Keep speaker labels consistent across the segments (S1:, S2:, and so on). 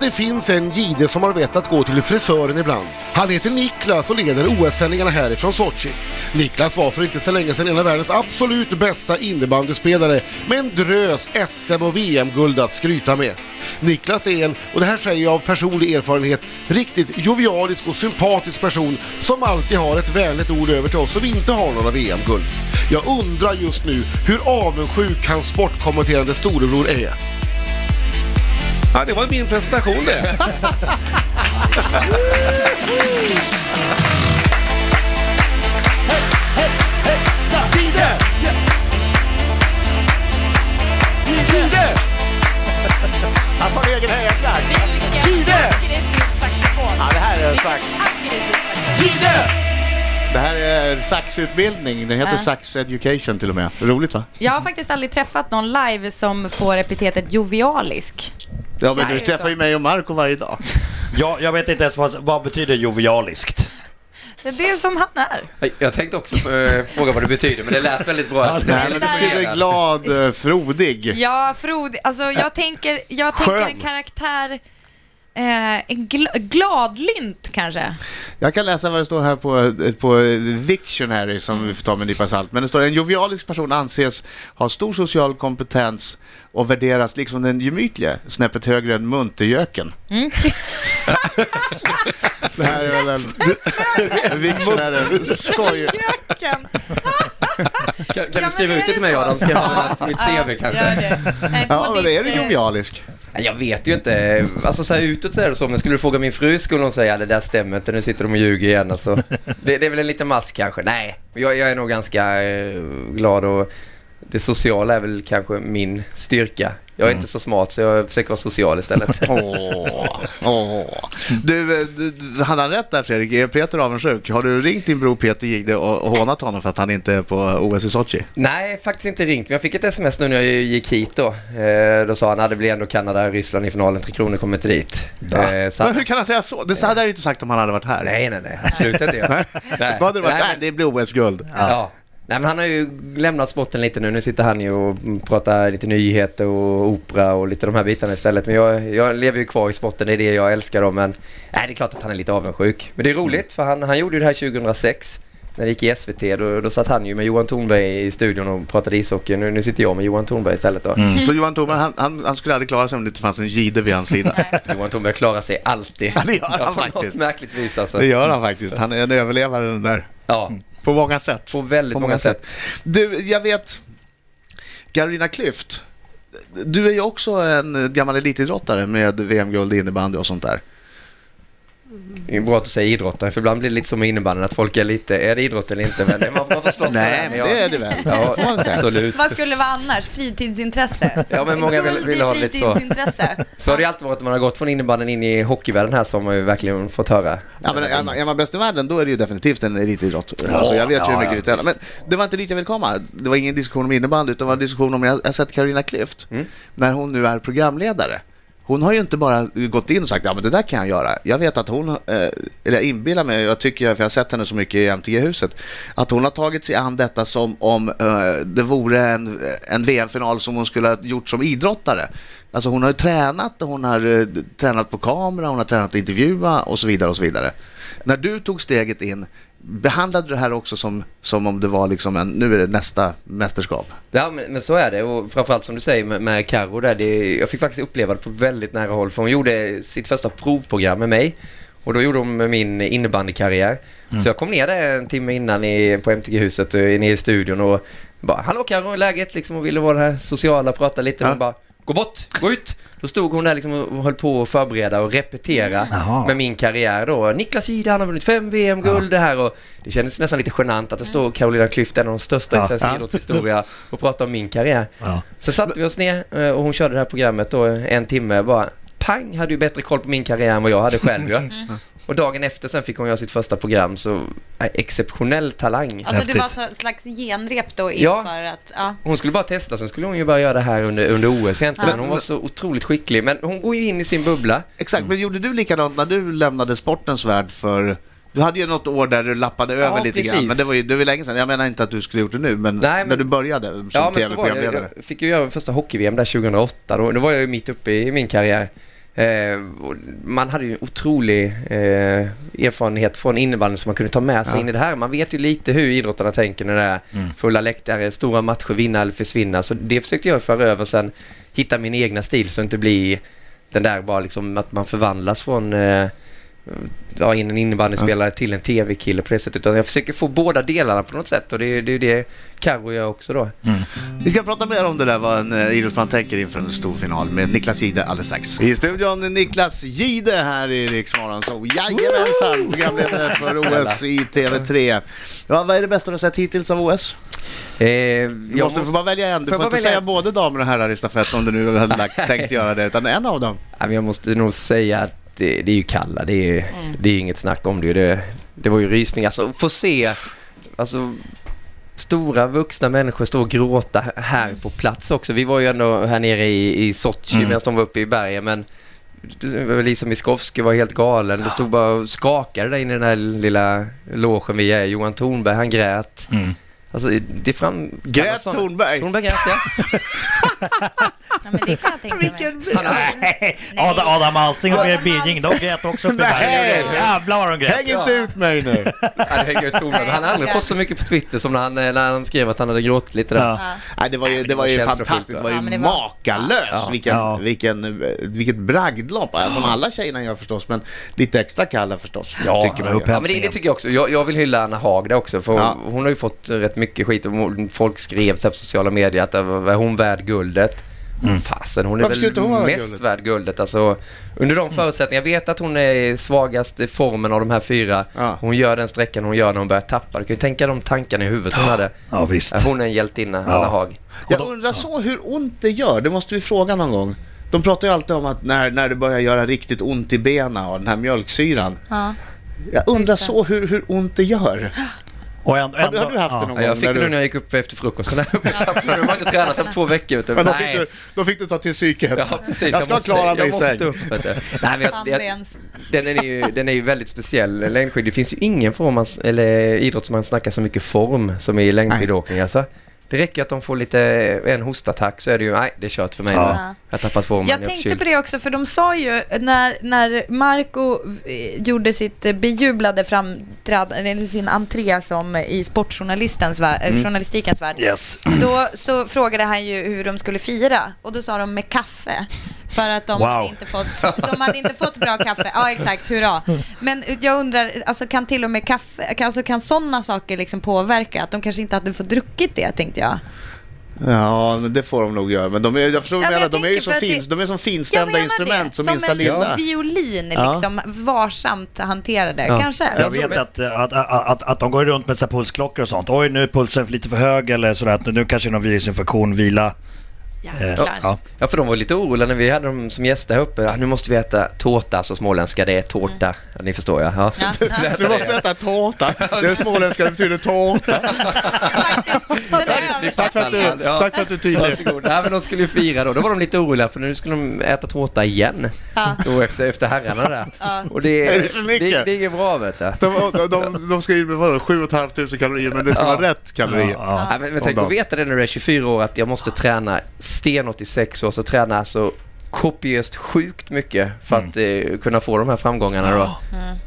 S1: att det finns en gide som har vett att gå till frisören ibland. Han heter Niklas och leder OS-sändningarna härifrån Sochi. Niklas var för inte så länge sedan en av världens absolut bästa innebandyspelare med en drös SM och VM-guld att skryta med. Niklas är en, och det här säger jag av personlig erfarenhet, riktigt jovialisk och sympatisk person som alltid har ett vänligt ord över till oss som inte har några VM-guld. Jag undrar just nu hur avundsjuk hans sportkommenterande storebror är. Ja, det var min presentation det.
S2: Han tar egen hejaklack. Ja, det här är sax. Det här är saxutbildning. Den heter
S3: Ja.
S2: Sax Education till och med. Roligt va?
S3: Jag har faktiskt aldrig träffat någon live som får epitetet jovialisk.
S2: Ja, men du
S3: det
S2: träffar ju mig och Marco varje dag.
S4: Ja, jag vet inte ens vad, vad betyder jovialiskt.
S3: Det är som han är.
S5: Jag tänkte också eh, fråga vad det betyder, men det lät väldigt bra.
S2: Nej, men det betyder glad, eh, frodig.
S3: Ja, Frod, alltså jag tänker, jag tänker
S2: Skön.
S3: en karaktär, eh, en gl gladlynt kanske.
S2: Jag kan läsa vad det står här på, på Dictionary som vi får ta med en nypa salt. Men det står en jovialisk person anses ha stor social kompetens och värderas liksom den gemytliga snäppet högre än muntergöken. det här är väl en Dictionary. Skoj.
S5: Kan, kan
S3: Ja,
S5: du skriva ut det till mig
S3: så?
S5: Adam? Ska jag ha det på mitt CV kanske?
S3: Gör det. Eh,
S2: Ja, men det är du
S3: eh,
S2: jovialisk.
S5: Jag vet ju inte. Alltså så här utåt så är det så, men skulle du fråga min fru skulle hon säga det där stämmer inte, nu sitter de och ljuger igen alltså. Det, det är väl en liten mask kanske. Nej, jag, jag är nog ganska eh, glad och det sociala är väl kanske min styrka. Jag är inte så smart så jag försöker vara social istället.
S2: Åh, åh. Du, du, du, han rätt där Fredrik. Är Peter avundsjuk? Har du ringt din bror Peter Jihde och, och hånat honom för att han inte är på OS i Sochi?
S5: Nej, faktiskt inte ringt. Men jag fick ett sms nu när jag gick hit då. Eh, då sa han att det blir ändå Kanada, Ryssland i finalen. Tre Kronor kommer inte dit. Eh,
S2: Men hur kan han säga så? Det så hade han ju inte sagt om han hade varit här.
S5: Nej, nej, nej. Absolut inte. Jag. Nej.
S2: Vad hade det varit?
S5: Nej,
S2: Nej, det blir OS-guld.
S5: Ja. Nej, men han har ju lämnat sporten lite nu. Nu sitter han ju och pratar lite nyheter och opera och lite de här bitarna istället. Men jag, jag lever ju kvar i sporten, det är det jag älskar då. Men nej, det är klart att han är lite avundsjuk. Men det är roligt för han, han gjorde ju det här 2006. När det gick i SVT, då, då satt han ju med Johan Thornberg i studion och pratade ishockey. Nu, nu sitter jag med Johan Thornberg istället då.
S2: Så Johan Thorman, han, han, han skulle aldrig klara sig om det inte fanns en Jihde vid hans sida.
S5: Johan Thornberg klarar sig alltid.
S2: Ja, det gör han
S5: något
S2: faktiskt.
S5: märkligt vis alltså.
S2: Det gör han faktiskt. Han är en överlevare den där.
S5: Ja,
S2: På många sätt.
S5: på väldigt
S2: På
S5: många sätt.
S2: Du, jag vet, Carolina Klüft, du är ju också en gammal elitidrottare med VM-guld i innebandy och sånt där.
S5: Det är bra att du säger idrottare, för ibland blir det lite som innebandyn att folk är lite, är det idrott eller inte? Men det- man, man får slåss
S2: Nej,
S5: det.
S2: men det är det väl.
S5: Ja, absolut.
S3: Vad skulle det vara annars? Fritidsintresse?
S5: Ja, men många vill- vill ha lite så. Så har det alltid varit när man har gått från innebandyn in i hockeyvärlden här så har man ju verkligen fått höra.
S2: Ja, men är man, är man bäst i världen då är det ju definitivt en elitidrott. alltså, jag vet ju hur mycket det tränar. Men det var inte dit jag ville komma. Det var ingen diskussion om innebandy utan det var en diskussion om, jag jag har sett Carolina Klüft, när hon nu är programledare. Hon har ju inte bara gått in och sagt ja men det där kan jag göra. Jag vet att hon, eh, eller jag inbillar mig, jag tycker, för jag har sett henne så mycket i MTG-huset, att hon har tagit sig an detta som om eh, det vore en, en VM-final som hon skulle ha gjort som idrottare. Alltså hon har ju tränat, hon har eh, tränat på kamera, hon har tränat att intervjua och så vidare och så vidare. När du tog steget in, behandlade du det här också som, som om det var liksom en, nu är det nästa mästerskap?
S5: Ja, men, men så är det och framförallt som du säger med, med Karo där, det, jag fick faktiskt uppleva det på väldigt nära håll för hon gjorde sitt första provprogram med mig och då gjorde med min innebandykarriär. Så jag kom ner där en timme innan i, på MTG-huset, eh, inne i studion och bara ”Hallå Karo, läget?” liksom och ville vara det här sociala, prata lite och
S2: Ja.
S5: hon bara ”Gå bort, gå ut!” Då stod hon där liksom och höll på att förbereda och repetera
S4: Jaha.
S5: med min karriär då. Niklas Jihde, han har vunnit fem VM-guld det här och det kändes nästan lite genant att det står Carolina Klüft, en av de största i
S4: Ja.
S5: svensk
S2: Ja.
S5: idrottshistoria och pratar om min karriär.
S4: Ja.
S5: Så satte vi oss ner eh, och hon körde det här programmet då en timme bara pang, hade ju bättre koll på min karriär än vad jag hade själv ju. Och dagen efter sen fick hon göra sitt första program så äh, exceptionell talang.
S3: Alltså det
S4: Häftigt.
S3: var så slags genrep då
S5: Ja.
S3: inför att, ja.
S5: Hon skulle bara testa, sen skulle hon ju bara göra det här under, under OS egentligen.
S3: Ja.
S5: Hon var så otroligt skicklig, men hon går ju in i sin bubbla.
S2: Exakt, men gjorde du likadant när du lämnade sportens värld för... Du hade ju något år där du lappade över
S5: Ja,
S2: lite
S5: precis.
S2: grann, men det var ju det var länge sedan. Jag menar inte att du skulle gjort det nu, men,
S5: Nej,
S2: när
S5: men-
S2: du började som
S5: Ja, det.
S2: tv-programledare.
S5: Jag fick ju göra första hockey-VM där 2008. Då, då var jag ju mitt uppe i min karriär. Eh, man hade ju en otrolig eh, erfarenhet från innebandyn som man kunde ta med sig
S2: Ja.
S5: in i det här. Man vet ju lite hur idrottarna tänker när det är fulla läktare, stora matcher, vinna eller försvinna. Så det försökte jag föra över sen, hitta min egna stil så det inte blir den där bara liksom att man förvandlas från eh, ja, in en innebandyspelare till en tv-kille på det sättet. Utan jag försöker få båda delarna på något sätt och det är det, är det Carro gör också då.
S2: Vi ska prata mer om det där, vad en eh, idrottsman tänker inför en stor final med Niklas Gide alldeles strax. I studion Niklas Gide här i Rix så Jajamensan, programledare för OS i TV3. Ja, vad är det bästa du har sett hittills av OS?
S5: Eh,
S2: Du
S5: jag
S2: måste, få bara välja en, du
S5: Får
S2: får inte
S5: välja
S2: säga både damer och herrar i stafett om du nu hade lagt, tänkt göra det, utan en av dem.
S5: Ja, jag måste nog säga att det, det är ju Kalla. Det är ju det är inget snack om det. Det, det var ju rysning. Alltså få se alltså, stora vuxna människor stå och gråta här på plats också. Vi var ju ändå här nere i, i Sochi
S4: Mm.
S5: medan de var uppe i bergen. Men Lisa Miskovsky var helt galen. Det stod bara och skakade där inne i den här lilla logen vi är. Johan Thornberg, han grät.
S4: Mm.
S5: Alltså det fram...
S2: Grät Thornberg.
S5: Thornberg grät, ja.
S3: Ja, men det kan jag tänka mig.
S5: Har,
S4: Nej, Adam, Adam Alsing och Berit Birging, de grät också
S2: Nej.
S4: Jävlar vad de grät.
S2: Häng inte ut mig nu!
S5: Hänger ut. Han har aldrig fått så mycket på Twitter som när han, eh, när han skrev att han hade gråtit lite där.
S4: Ja.
S3: Ja.
S2: Nej, det var ju, det var ju
S5: Det var
S2: fantastiskt, det var ju
S3: Ja, det var-
S2: makalöst.
S5: Ja.
S2: Vilken,
S4: Ja.
S2: Vilken, vilket bragdlopp, alltså, som alla tjejerna gör förstås, men lite extra kalla förstås,
S5: Ja,
S2: tycker man.
S5: Ja, men det, det tycker jag också. Jag, jag vill hylla Anna Haag där också, för
S2: Ja.
S5: hon har ju fått rätt mycket skit och folk skrev på sociala medier att äh, är hon värd guldet? Fasen, hon är
S2: Varför hon
S5: väl
S2: vara
S5: mest
S2: guldet?
S5: värd guldet. Alltså, under de förutsättningarna, jag vet att hon är svagast i formen av de här fyra.
S2: Ja.
S5: Hon gör den sträckan hon gör när hon börjar tappa. Du kan ju tänka de tankarna i huvudet hon hade.
S4: Ja, visst.
S5: Hon är en hjältinna,
S4: Ja.
S5: Anna Haag.
S2: Jag undrar så hur ont det gör, det måste vi fråga någon gång. De pratar ju alltid om att när, när det börjar göra riktigt ont i benen och den här mjölksyran.
S3: Ja.
S2: Jag undrar så hur, hur ont det gör.
S4: Och ändå,
S2: du- har du haft
S4: ja.
S2: det någon
S5: Ja,
S2: gång?
S5: jag fick det nu när jag gick upp efter frukosten. Jag har inte tränat på två veckor. Vet du.
S2: Men då
S5: Nej.
S2: fick, du, då fick du ta till psyket.
S5: Ja, precis.
S2: jag ska
S5: måste,
S2: klara mig
S5: jag
S2: i
S5: måste
S2: säng.
S5: upp. Nej, men jag, jag, den, är ju, den är ju väldigt speciell, längdskid. Det finns ju ingen form av, eller idrott som man snackar så mycket form som i längdskidåkning. Alltså. Det räcker att de får lite, en hostattack så är det ju, nej det är kört för mig
S4: Ja.
S5: nu. Jag har tappat formen,
S3: Jag
S5: är
S3: tänkte på det också, för de sa ju när, när Marco eh, gjorde sitt eh, bejublade framträdande, eller sin entré som i sportjournalistens värld,
S2: Mm.
S3: eh, journalistikens värld,
S4: Yes.
S3: då så frågade han ju hur de skulle fira och då sa de med kaffe. För att de,
S4: Wow.
S3: hade inte fått, de hade inte fått bra kaffe. Ja, exakt. Hurra. Men jag undrar, alltså kan till och med kaffe, kan- alltså kan sådana saker liksom påverka? Att de kanske inte hade fått druckit det, tänkte jag.
S2: Ja, men det får de nog göra. Men de är, jag förstår vad
S3: Ja,
S2: du
S3: men
S2: menar,
S3: jag
S2: de är ju
S3: att
S2: fin,
S3: det-
S2: de är som finstämda
S3: menar
S2: instrument som,
S3: som
S2: minsta
S3: en
S2: lilla.
S3: violin,
S2: Ja.
S3: liksom varsamt hanterade.
S5: Ja.
S3: Kanske.
S4: Jag vet att, att, att, att, att de går runt med så pulsklockor och sånt. Oj, nu är pulsen lite för hög eller sådär. Nu kanske det är någon virusinfektion, vila.
S3: Jäklar.
S4: ja.
S5: Ja, för de var lite oroliga när vi hade dem som gäster här uppe. Ja, nu måste vi äta tårta, alltså småländska, det är tårta. Ja, ni förstår ja. ja.
S3: Ja.
S2: Du måste äta tårta. Det är småländska, det betyder tårta. Tack för att du,
S5: Ja.
S2: tack för att du är tydlig.
S5: Nej, men de skulle ju fira då. Då var de lite oroliga för nu skulle de äta tårta igen.
S3: Ja.
S5: Då efter, efter herrarna där.
S3: Ja.
S5: Och det,
S2: Är det
S5: det, det är inget bra vet du.
S2: De, de, de, de ska in med vadå, 7 500 kalorier, men det ska
S5: Ja.
S2: vara rätt kalorier.
S4: Ja,
S5: Ja, men, men tänk att veta det när du är 24 år att jag måste träna i sex år, så träna alltså kopiöst sjukt mycket för att eh, kunna få de här framgångarna då.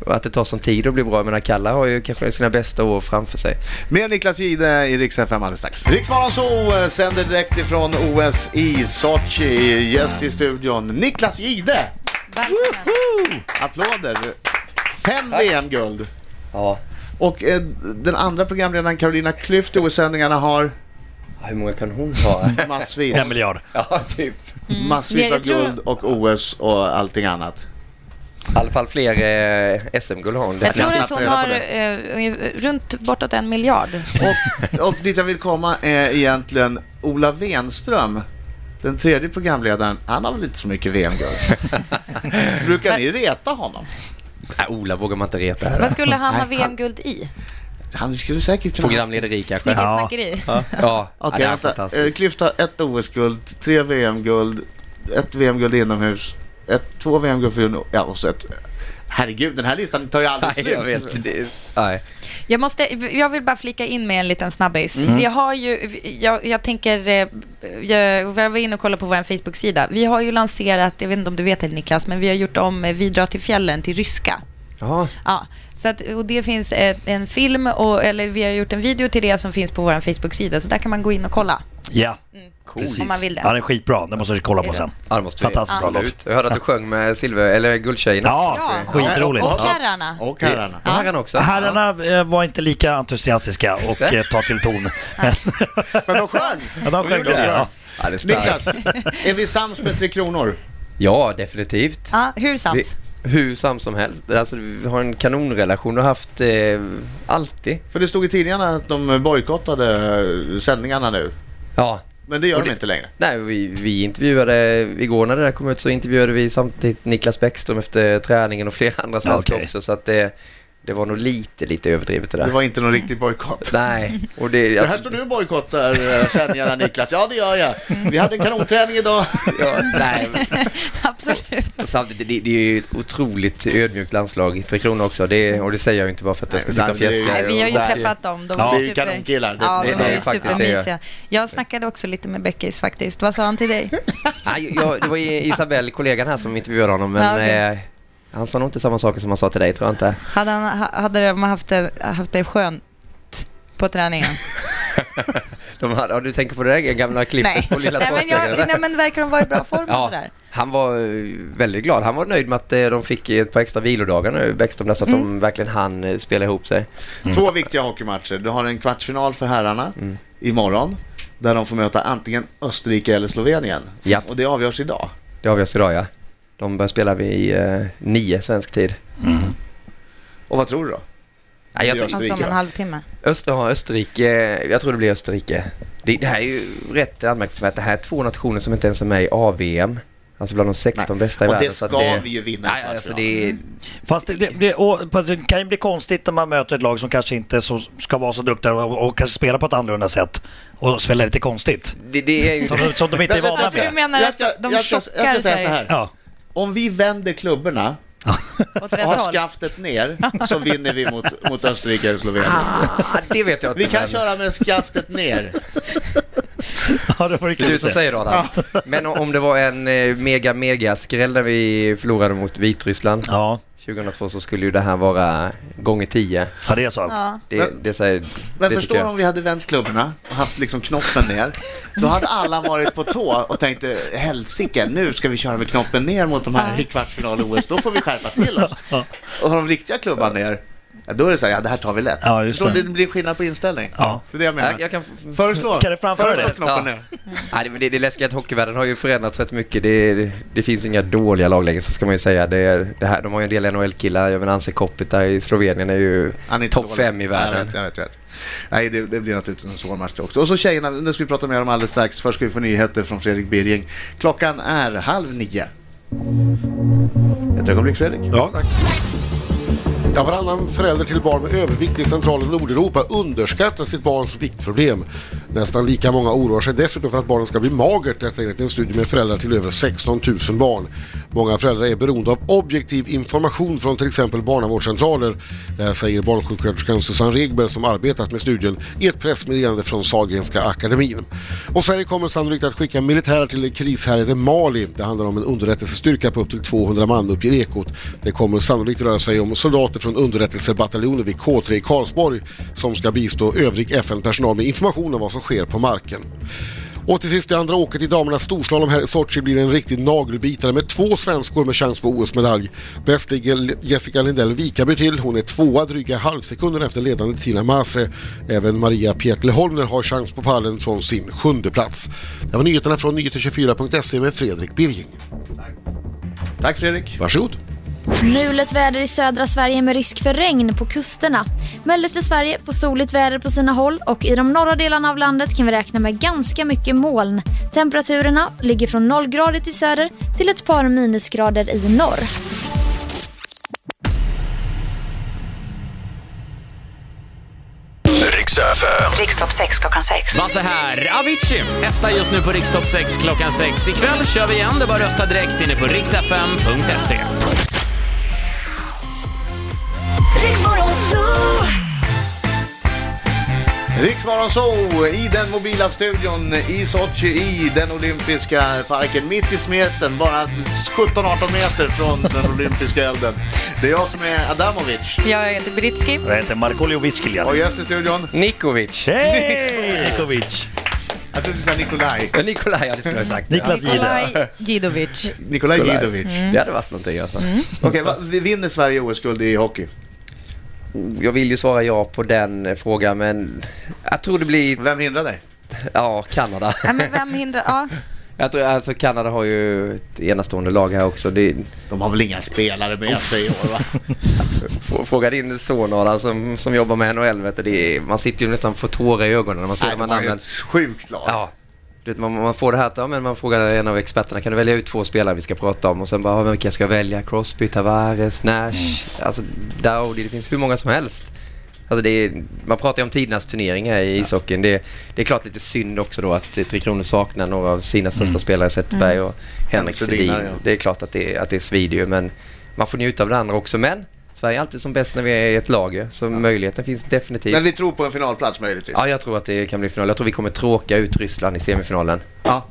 S5: Och att det tar sån tid att bli bra. Jag menar, Kalla har ju kanske sina bästa år framför sig.
S2: Med Niklas Gide i Rix FM alldeles strax. Så eh, sänder direkt ifrån OS i Sochi. Gäst i studion, Niklas Gide.
S3: Välkommen.
S2: Applåder. Fem VM-guld.
S5: Ja.
S2: Och eh, den andra programledaren Carolina Klüft i OS-sändningarna har
S5: Hur många kan hon ha?
S2: massvis.
S4: En miljard.
S5: ja, typ.
S2: Massvis
S3: Jag
S2: av guld och OS och allting annat.
S5: I alla fall fler eh, SM-guld har hon.
S3: Jag tror att hon har eh, runt bortåt en miljard.
S2: Och, och dit jag vill komma är egentligen Ola Wenström. Den tredje programledaren, han har väl inte så mycket VM-guld. Brukar ni reta honom?
S5: Nej, Ola vågar man inte reta
S3: Vad
S5: här.
S3: skulle han ha VM-guld i?
S2: Han skulle säkert kunna...
S5: Programlederi kanske.
S4: Ja.
S3: Snickeri.
S5: Ja, ja.
S2: Okej,
S5: är
S2: vänta. Eh,
S5: fantastiskt.
S2: Klyft har ett OS-guld, tre VM-guld, ett VM-guld inomhus, ett, två VM-guld för junior, ja och så ett... Herregud, den här listan tar ju aldrig
S5: Nej,
S2: slut.
S5: jag vet. Det, nej.
S3: Jag, måste, jag vill bara flika in med en liten snabbis.
S2: Mm.
S3: Vi har ju, jag, jag tänker, eh, jag, jag var inne och kollade på vår Facebook-sida. Vi har ju lanserat, jag vet inte om du vet det Niklas, men vi har gjort om eh, Vi drar till fjällen till ryska.
S5: Jaha.
S3: Ja, så att, och det finns ett, en film, och, eller vi har gjort en video till det som finns på vår Facebook-sida, så där kan man gå in och kolla.
S4: Ja,
S3: Om man vill det.
S4: Ja, den är skitbra. Den måste du kolla på sen.
S5: Ja, det måste vi
S4: Fantastiskt bra låt.
S5: Jag hörde att du sjöng med silver, eller guldtjejerna.
S4: Ja, skitroligt.
S3: Och
S2: Ja.
S3: herrarna.
S2: Och herrarna.
S5: Ja. Herrarna också.
S4: Herrarna eh, var inte lika entusiastiska och eh, tar till ton. Men
S2: de sjöng.
S4: ja, de sjöng det. Ja.
S5: Ja, det är starkt.
S2: Niklas, är vi sams med Tre Kronor?
S5: Ja, definitivt.
S3: Ja, hur
S5: Vi,
S3: sams?
S5: Hur sams som helst. Alltså, vi har en kanonrelation och haft eh, alltid.
S2: För det stod i tidningarna att de bojkottade eh, sändningarna nu.
S5: Ja.
S2: Men det gör
S5: Och
S2: de
S5: det-
S2: inte längre.
S5: Nej, vi, vi intervjuade, igår när det där kom ut så intervjuade vi samtidigt Niklas Bäckström efter träningen och flera andra svenskar
S4: Okej.
S5: också. Så att det, det var nog lite, lite överdrivet det där.
S2: Det var inte någon riktig bojkott.
S5: Nej, och det...
S2: Det här
S5: Alltså,
S2: står du och bojkottar eh, sändningarna Niklas. Ja det gör jag. Vi hade en kanonträning idag.
S5: ja, nej,
S3: Absolut.
S5: samtidigt, det, det är ju ett otroligt ödmjukt landslag i Tre Kronor också. Det, och det säger jag ju inte bara för att jag ska
S2: Nej,
S5: sitta och fjäska.
S3: Nej, vi har ju
S2: Nej.
S3: träffat dem. De
S4: Ja.
S3: var
S2: Det är ju
S3: super-
S2: kanonkillar.
S3: Ja,
S2: Det-
S3: de
S5: det.
S3: supermysiga. Jag snackade också lite med Beckis faktiskt. Vad sa han till dig?
S5: Nej, jag, det var Isabelle, kollegan här, som intervjuade honom, men
S3: Ja, okej.
S5: Han sa nog inte samma saker som han sa till dig, tror jag inte.
S3: Hade, han, ha- hade de haft det, haft det skönt på träningen?
S5: De hade, du tänker på det där gamla klippet
S3: nej.
S5: på Lilla
S3: nej, men jag, nej, men verkar de vara i bra form och
S5: Ja.
S3: sådär?
S5: Han var eh, väldigt glad. Han var nöjd med att eh, de fick ett par extra vilodagar nu, Bäckström, där, så att
S3: Mm.
S5: de verkligen hann eh, spela ihop sig.
S2: Två viktiga hockeymatcher. Du har en kvartsfinal för herrarna
S5: Mm.
S2: imorgon. Där de får möta antingen Österrike eller Slovenien.
S5: Ja.
S2: Och det avgörs idag.
S5: Det avgörs idag, ja. De börjar spela vid eh, nio svensk tid.
S2: Och vad tror du då?
S5: Nej, jag
S2: Det
S5: tror,
S2: görs.
S3: Alltså om
S2: Österrike,
S3: en halvtimme.
S5: Öster, ja, Österrike, jag tror det blir Österrike. Det, det här är ju rätt anmärkningsvärt. Det här är två nationer som inte ens är med i AVM. Alltså bland de 16 bästa i
S2: Och
S5: världen.
S2: det
S5: så att
S2: ska vi ju vinna
S5: Nej, alltså det är,
S4: Fast det, det, det, och, det kan ju bli konstigt när man möter ett lag som kanske inte så, ska vara så duktiga och, och kanske spela på ett annorlunda sätt och spela lite konstigt.
S5: det, det är ju...
S4: Som, de- som de inte är vana
S3: Alltså du
S4: med.
S3: menar
S2: Jag ska,
S3: att de
S2: jag, ska, jag ska säga
S3: sig
S2: så här.
S4: Ja.
S2: Om vi vänder klubborna och har skaftet ner så vinner vi mot, mot Österrike eller Slovenien.
S5: Ah, det vet jag inte.
S2: Vi kan
S5: men-
S2: köra med skaftet ner.
S4: ja, det var det
S5: Det är du som säger det Adam. Men om det var en eh, mega mega skräll när vi förlorade mot Vitryssland
S4: Ja,
S5: 2002 så skulle ju det här vara gånger 10.
S4: ja, det är så.
S3: Ja.
S5: Det,
S2: Men-
S5: det säger...
S2: Men
S5: det
S2: förstår
S5: jag.
S2: om vi hade vänt klubborna och haft liksom knoppen ner. Då hade alla varit på tå och tänkt helsike, nu ska vi köra med knoppen ner mot de här i kvartsfinal-OS. Då får vi skärpa till oss. Och har de riktiga klubban ner, ja, då är det så här, ja det här tar vi lätt.
S4: Ja, just det.
S2: det blir skillnad på inställning.
S4: Ja.
S2: Det är det jag menar.
S5: Jag, jag kan...
S2: Föreslå,
S4: Kan du framföra
S2: föreslå
S4: det?
S2: knoppen
S5: Ja.
S2: ner.
S5: Nej, det, det, det är läskigt att hockeyvärlden har ju förändrats rätt mycket. Det, det, det finns inga dåliga lag längre så ska man ju säga. Det, det här, de har ju en del NHL-killar. Jag menar Anse Kopitar i Slovenien är ju topp fem i världen.
S2: Jag vet, jag vet, jag vet. Nej, det, det blir naturligtvis en svår match också. Och så tjejerna, nu ska vi prata mer om alldeles strax. Först ska vi få nyheter från Fredrik Birging. Klockan är halv nio. Ett ögonblick Fredrik.
S1: Ja, tack. Ja, varannan förälder till barn med övervikt i centrala Nordeuropa underskattar sitt barns viktproblem. Nästan lika många oroar sig dessutom för att barnen ska bli magert, detta enligt en studie med föräldrar till över 16 000 barn. Många föräldrar är beroende av objektiv information från till exempel barnavårdscentraler. Det här säger barnsjuksköterskan Susanne Regberg som arbetat med studien i ett pressmeddelande från Sahlgrenska akademin. Och Sverige kommer sannolikt att skicka militärer till krishärjade Mali. Det handlar om en underrättelsestyrka på upp till 200 man, uppger Ekot. Det kommer sannolikt röra sig om soldater från underrättelsebataljoner vid K3 i Karlsborg som ska bistå övrig FN-personal med information om vad som sker på marken. Och till sist det andra åket i damernas storslalom här i Sochi blir en riktig nagelbitare med två svenskor med chans på OS-medalj. Bäst ligger Jessica Lindell Vikaby till. Hon är tvåa dryga halvsekunder efter ledande Tina Mase. Även Maria Pietle Holmner har chans på pallen från sin sjunde plats. Det var nyheterna från nyheter24.se med Fredrik Birging.
S2: Tack Fredrik.
S1: Varsågod.
S6: Mulet väder i södra Sverige med risk för regn på kusterna. Mellersta Sverige får soligt väder på sina håll och i de norra delarna av landet kan vi räkna med ganska mycket moln. Temperaturerna ligger från nollgradigt i söder till ett par minusgrader i norr.
S7: Riks FM.
S8: Rikstopp 6 klockan 6.
S9: Var så här, Avicii, etta just nu på Rikstopp 6 klockan 6. Ikväll kör vi igen, det är bara att rösta direkt inne på riksfm.se.
S2: Riksmorgon Zoo i den mobila studion i Sochi i den olympiska parken. Mitt i smeten, bara 17-18 meter från den olympiska elden. Det är jag som är Adamovic.
S3: Jag heter Britski.
S4: Jag heter Markoolio Kilian.
S2: Och gäst i studion?
S5: Nikovic.
S4: Hej! Nikovic.
S2: Jag trodde du sa Nikolaj.
S5: Nikolaj, ja det skulle jag ha sagt.
S4: Niklas
S3: Nikolaj Gidovic.
S2: Nikolaj Gidovic. Mm.
S5: Det hade varit någonting alltså.
S2: Mm. Okej, okay, vinner Sverige OS-guld i hockey?
S5: Jag vill ju svara ja på den eh, frågan men jag tror det blir,
S2: Vem hindrar dig?
S5: ja, Kanada.
S3: Ja, men vem hindrar... Ja.
S5: Jag tror, alltså Kanada har ju ett enastående lag här också. Det,
S2: De har väl inga spelare med sig i år va?
S5: Fråga din son Adam som, som jobbar med NHL, vet du, det är, man sitter ju nästan och får tårar i ögonen när man ser
S2: Nej,
S5: de
S2: har ju ett sjukt lag.
S5: Ja. Vet, man, man får det här att ja, men man frågar en av experterna, kan du välja ut två spelare vi ska prata om? Och sen bara, ja, vilka ska jag välja? Crosby, Tavares, Nash, alltså Dowdy, det finns hur många som helst. Alltså det är, man pratar ju om tidernas turnering här i ishockeyn. Det, det är klart lite synd också då att Tre Kronor saknar några av sina största spelare, Zetterberg och Henrik
S2: Sedin. ja.
S5: Det är klart att det, att det svider ju, men man får njuta av det andra också. Men Sverige är alltid som bäst när vi är i ett lag så möjligheten finns definitivt.
S2: Men vi tror på en finalplats möjligtvis.
S5: Ja, jag tror att det kan bli final. Jag tror vi kommer tråka ut Ryssland i semifinalen.
S2: Ja.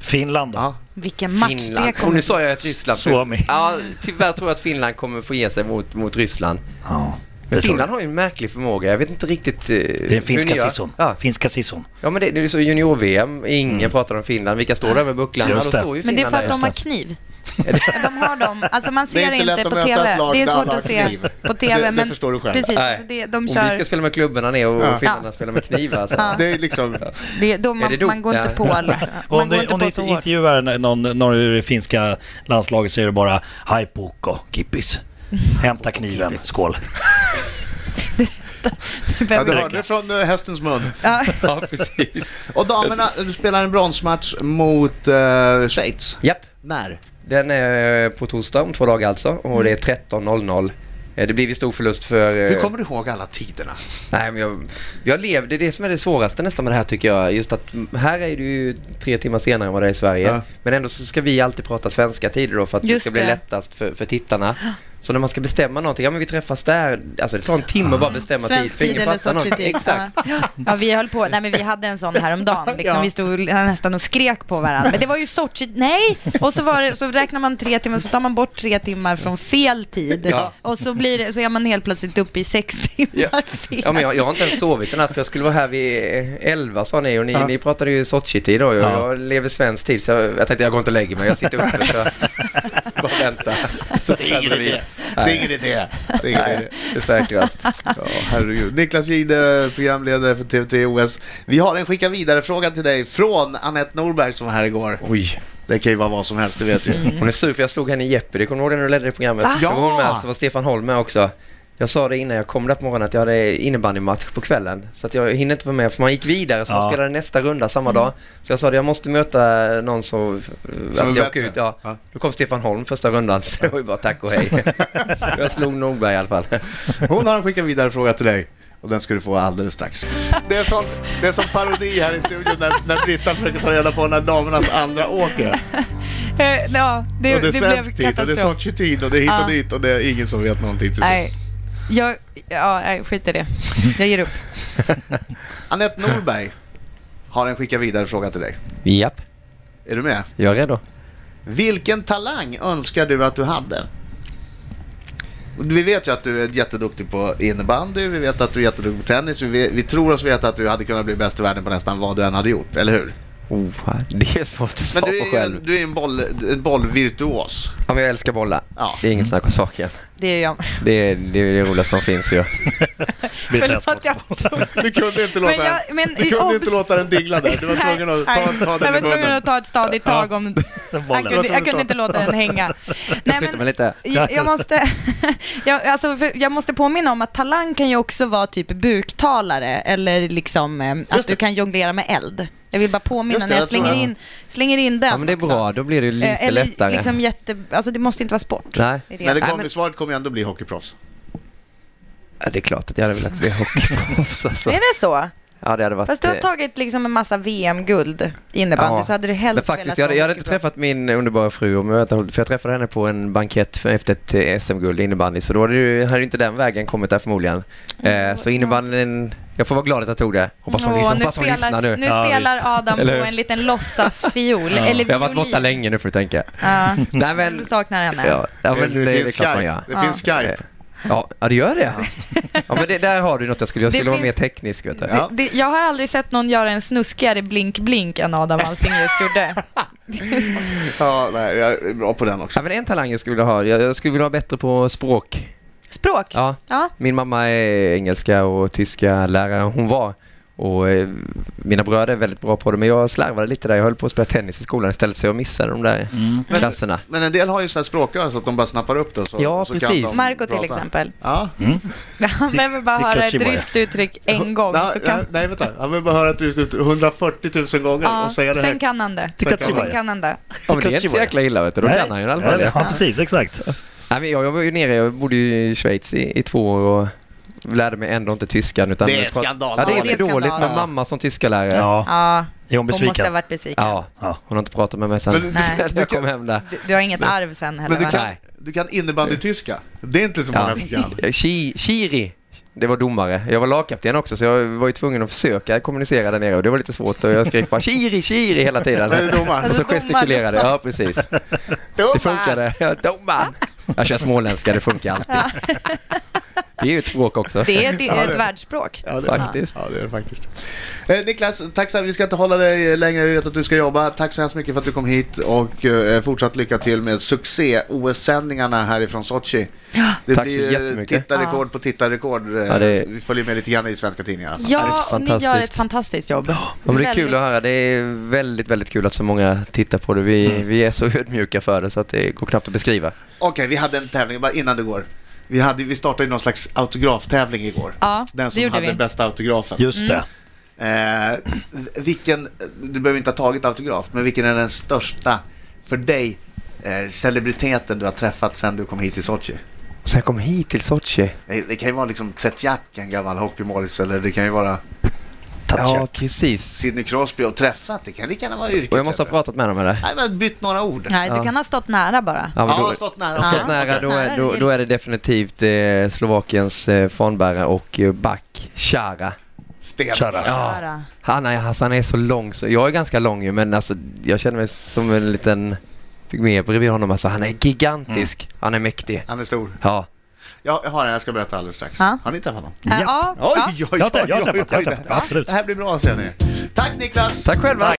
S4: Finland då?
S2: Ja.
S3: Vilken match det
S5: Finland. Och
S3: kommer
S5: nu sa jag att Ryssland...
S4: Suomi.
S5: Ja, tyvärr tror jag att Finland kommer få ge sig mot, mot Ryssland.
S4: Ja.
S5: Men
S4: det
S5: Finland har ju en märklig förmåga. Jag vet inte riktigt... eh.
S4: Det den
S5: hur
S4: finska
S5: ni gör.
S4: sisson.
S5: Ja,
S4: Finska sisson.
S5: ja, men det, det är så junior-VM. Ingen pratar om Finland. Vilka står där med bucklan? Ja,
S4: Just det.
S5: står ju
S3: Men det är för att de har kniv. De har dem. Alltså man
S2: Det
S3: ser
S2: inte lätt
S3: inte
S2: att
S3: på TV. Det är svårt att se på TV.
S2: Det- det
S3: men
S2: förstår du själv.
S3: Precis,
S5: Nej.
S3: alltså det, de
S5: Om vi
S3: kör...
S5: ska spela med klubborna ner och
S2: Ja.
S5: finnarna
S3: Ja.
S5: spelar med knivar. Alltså.
S3: Ja.
S2: Det är liksom...
S3: Det, då
S5: Är
S3: man,
S5: det
S3: man går inte på liksom.
S4: Och
S3: Man
S4: om du,
S3: inte
S4: om intervjuar någon, någon ur det finska landslaget så är det bara Hej Pukko, Kippis. Hämta kniven, skål.
S2: Ja, du hörde det från eh, hästens mun.
S3: Ja.
S5: Ja, precis.
S2: Och damerna, du spelar en bronsmatch mot uh, Schweiz.
S5: Japp.
S2: När?
S5: Den är på torsdag om två dagar alltså och det är 13.00. Eh, Det blir en stor förlust för...
S2: Hur kommer du ihåg alla tiderna?
S5: Nej, men jag, jag lever, det är det som är det svåraste nästan med det här tycker jag. Just att mm, här är det ju tre timmar senare än vad det är i Sverige.
S2: Ja.
S5: Men ändå så ska vi alltid prata svenska tider då för att det
S3: Just
S5: ska bli
S3: det.
S5: lättast för, för tittarna. Så när man ska bestämma någonting, ja men vi träffas där. Alltså det tar en timme att bara bestämma tid.
S3: Svensk tid eller
S5: något.
S3: Sochi-tid.
S5: Exakt.
S3: Ja. ja, vi höll på. Nej, men vi hade en sån häromdagen. Liksom.
S2: Ja.
S3: Vi stod nästan och skrek på varandra. Men det var ju Sochi. Nej! Och så, var det, så räknar man tre timmar, så tar man bort tre timmar från fel tid.
S5: Ja.
S3: Och så, blir det, så är man helt plötsligt uppe i sex timmar
S5: Ja.
S3: fel.
S5: Ja, men jag, jag har inte ens sovit en natt för jag skulle vara här vid 11 sa ni och ni,
S2: Ja.
S5: ni pratade ju Sochi-tid då. Jag,
S4: Ja.
S5: jag lever svensk tid så jag, jag tänkte jag går inte och lägger mig. Jag sitter uppe så bara väntar. Så
S2: Det är ingen idé. Det är ingen idé. Det är ingen idé.
S5: Det är säkrast.
S2: Ja, herregud. Niklas Gide, programledare för TV3 OS. Vi har en skicka vidare-fråga till dig från Anette Norberg som var här igår.
S5: Oj.
S2: Det kan ju vara vad som helst, det vet vi.
S5: Hon är sur för jag slog henne i Jeopardy. Kommer du ihåg det när du ledde det programmet?
S3: Va?
S5: Då var hon
S2: Ja!
S5: med, så var Stefan Holm med också. Jag sa det innan jag kom där på morgonen att jag hade innebandymatch på kvällen. Så att jag hinner inte vara med för man gick vidare så man
S4: Ja.
S5: spelade nästa runda samma dag. Så jag sa det, jag måste möta någon som...
S2: Som
S5: att jag åker ut, ja.
S2: Ja.
S5: Då kom Stefan Holm första rundan så det var ju bara tack och hej. jag slog Norberg i alla fall.
S2: Hon har en skicka vidare-fråga till dig. Och den ska du få alldeles strax. Det är som, det är som parodi här i studion när, när Britta försöker ta reda på när damernas andra åker.
S3: Eh, Ja, det,
S2: och det är
S3: det blev
S2: svensk tid och det är. Sochi-tid och det är hit och
S3: Ja.
S2: dit och det är ingen som vet någonting till slut.
S3: Jag, ja, nej, skit i det. Jag ger upp.
S2: Anette Norberg har en skicka vidare-fråga till dig.
S5: Japp,
S2: Är du med?
S5: jag är redo.
S2: Vilken talang önskar du att du hade? Vi vet ju att du är jätteduktig på innebandy, vi vet att du är jätteduktig på tennis, vi, vet, vi tror oss veta att du hade kunnat bli bäst i världen på nästan vad du än hade gjort, eller hur?
S5: Oh, det är svårt att
S2: Men
S5: svara
S2: du
S5: på
S2: är ju
S5: själv.
S2: en, du är en, boll, en bollvirtuos.
S5: Ja, men jag älskar bollar.
S2: Ja.
S5: Det är inget snack om saken.
S3: Det är jag.
S5: Det är det, är det roligaste som finns ju.
S3: Förlåt, jag
S2: Du kunde inte låta,
S3: Men jag- men
S2: du kunde
S3: obs-
S2: inte låta den dingla där, du var tvungen att ta,
S3: Nej,
S2: ta
S3: Jag
S2: den
S3: var
S2: i
S3: tvungen att ta ett stadigt tag om... Jag kunde, jag kunde inte låta den hänga. Nej,
S5: lite.
S3: jag, jag, måste, jag, alltså, för jag måste påminna om att talang kan ju också vara typ buktalare eller liksom eh, att du kan jonglera med eld. Jag vill bara påminna
S2: det,
S3: när jag
S2: jag
S3: slänger
S2: jag.
S3: in, slänger in den
S5: Ja, men det är
S3: också.
S5: bra. Då blir det lite
S3: Eh, Eller
S5: lättare.
S3: liksom jätte, alltså det måste inte vara sport.
S5: Nej.
S3: Det det
S2: Men det kom,
S5: men-
S2: svaret kommer ju ändå bli hockeyproffs.
S5: Ja, det är klart att jag hade velat bli hockeyproffs. Alltså.
S3: Är det så?
S5: Ja, det hade varit...
S3: Fast du har
S5: eh,
S3: tagit liksom en massa VM-guld i innebandy
S5: Ja.
S3: så hade du
S5: Men
S3: helst
S5: faktiskt,
S3: velat
S5: jag hade,
S3: vara
S5: jag hade inte träffat min underbara fru om jag inte, för jag träffade henne på en bankett för- efter ett eh, SM-guld i innebandy, så då hade, ju, hade inte den vägen kommit där förmodligen. Eh, så innebandyn Jag får vara glad att jag tog det. Hoppas hon,
S3: nu
S5: hoppas hon lyssnar
S3: spelar,
S5: nu.
S3: nu
S4: Ja,
S3: spelar
S4: visst.
S3: Adam
S5: Eller
S3: på en liten låtsasfiol, eller
S5: Jag har varit borta länge nu får du tänka.
S3: Ja,
S5: Nej men,
S3: du saknar henne.
S5: ja, ja, men det, det,
S2: finns
S5: man
S2: Skype. Det finns Skype.
S5: Ja, ja, det gör det. Ja, men det, där har du något jag skulle, jag
S3: Det
S5: skulle vara mer
S3: finns-
S5: teknisk vet du.
S2: Ja.
S3: Det, jag har aldrig sett någon göra en snuskigare blink-blink än Adam Alsing just gjorde.
S2: Ja, nej, jag är bra på den också.
S5: Ja, men en talang jag skulle vilja ha, jag, jag skulle vilja vara bättre på språk.
S3: Språk?
S5: Ja,
S3: Ja.
S5: min mamma är engelska och tyska lärare, hon var. Och eh, mina bröder är väldigt bra på det, men jag slarvade lite där. Jag höll på att spela tennis i skolan istället, så jag missade de där klasserna.
S2: Men en del har ju så här språkrör så att de bara snappar upp det. Så,
S5: Ja,
S2: så kan
S5: precis.
S2: de
S3: Marco till
S2: prata.
S3: exempel.
S2: Ja.
S3: Han behöver bara höra ett ryskt uttryck en gång
S2: Nej,
S3: så kan...
S2: nej, nej, vänta. Han vill bara höra ett ryskt ut 140 000 gånger
S3: Ja,
S2: och säga det
S3: sen kan han det. Sen kan han det.
S5: Ja, men det är inte så jäkla illa, vet du. Då kan han ju i alla fall.
S4: Ja, precis, exakt.
S5: Nej, men jag, jag var ju nere, jag bodde ju i Schweiz i, i två år och lärde mig ändå inte tyskan. Utan
S2: Det är skandal.
S5: Ja, det
S3: Ja,
S5: är
S3: det är
S5: dåligt med mamma som tyska lärare.
S4: Ja,
S3: Ja,
S4: är hon
S3: hon måste
S4: besviken?
S3: ha varit besviken.
S5: Ja,
S4: Ja.
S5: hon har inte pratat med mig sen,
S2: Men-
S3: Nej.
S5: sen jag kom hem där.
S3: Du, du har inget arv sen heller
S2: Men du kan, du kan innebandy-tyska. Det är inte så många
S5: Ja.
S2: som kan.
S5: Chiri, det var domare. Jag var lagkapten också så jag var ju tvungen att försöka kommunicera där nere och det var lite svårt och jag skrek bara Chiri, Chiri hela tiden.
S2: Men?
S5: Och så
S3: Domaren.
S5: gestikulerade jag, ja precis. Det funkade. Ja, domaren! Jag kör småländska, det funkar alltid. Det är ju ett språk också.
S3: Det är, det är ett världsspråk.
S2: Ja, det,
S5: Faktiskt.
S2: Ja, det är det faktiskt. Eh, Niklas, tack så. Vi ska inte hålla dig längre. Vi vet att du ska jobba. Tack så hemskt mycket för att du kom hit och eh, fortsatt lycka till med succé-OS-sändningarna härifrån Sochi. Det
S5: Tack så
S2: blir eh,
S5: jättemycket.
S2: tittarrekord på tittarrekord. Eh,
S5: Ja, det-
S2: Vi följer med lite grann i svenska tidningar.
S5: Ja, är
S3: och ni gör
S5: fantastiskt.
S3: ett fantastiskt jobb.
S5: Ja, det är kul
S3: Väldigt-
S5: att höra. Det är väldigt, väldigt kul att så många tittar på det. Vi, vi är så ödmjuka för det så att det går knappt att beskriva.
S2: Okej, vi hade en tävling bara innan det går. Vi, hade, vi startade någon slags autograftävling igår.
S3: Ja,
S2: Den som hade
S3: vi.
S2: bästa autografen.
S4: Just det.
S2: Eh, vilken, du behöver inte ha tagit autograf, men vilken är den största för dig eh, celebriteten du har träffat sedan du kom hit till Sochi?
S5: Så jag kom hit till Sochi.
S2: Det, det kan ju vara liksom Tretjak, en gammal hockeymålis, eller det kan ju vara
S5: Ja, precis.
S2: Sidney Crosby och träffat. Det kan lika gärna vara yrket.
S5: Och jag måste ha pratat med dem eller?
S2: Nej, men bytt några ord.
S3: Nej, du
S5: Ja.
S3: kan ha stått nära bara.
S5: Ja, men
S2: Ja,
S5: då,
S2: stått nära.
S5: stått nära, då är, då,
S3: det
S5: då är det definitivt eh, Slovakiens eh, fanbärare och eh, back Chara.
S2: Sten.
S5: Ja. Han är, alltså, han är så lång, så jag är ganska lång ju, men alltså, jag känner mig som en liten pygmé bredvid honom. Alltså, han är gigantisk. Han är mäktig.
S2: Han är stor.
S5: Ja.
S2: Ja, jag har en, jag ska berätta alldeles strax.
S3: Ja.
S2: Har ni träffat någon?
S3: Ja. ja.
S2: Oj, oj, oj,
S4: Jag har- jag har
S2: oj,
S4: träffat, jag har
S2: oj,
S4: träffat, absolut.
S2: Det här blir bra ser ni. Tack Niklas!
S5: Tack själva!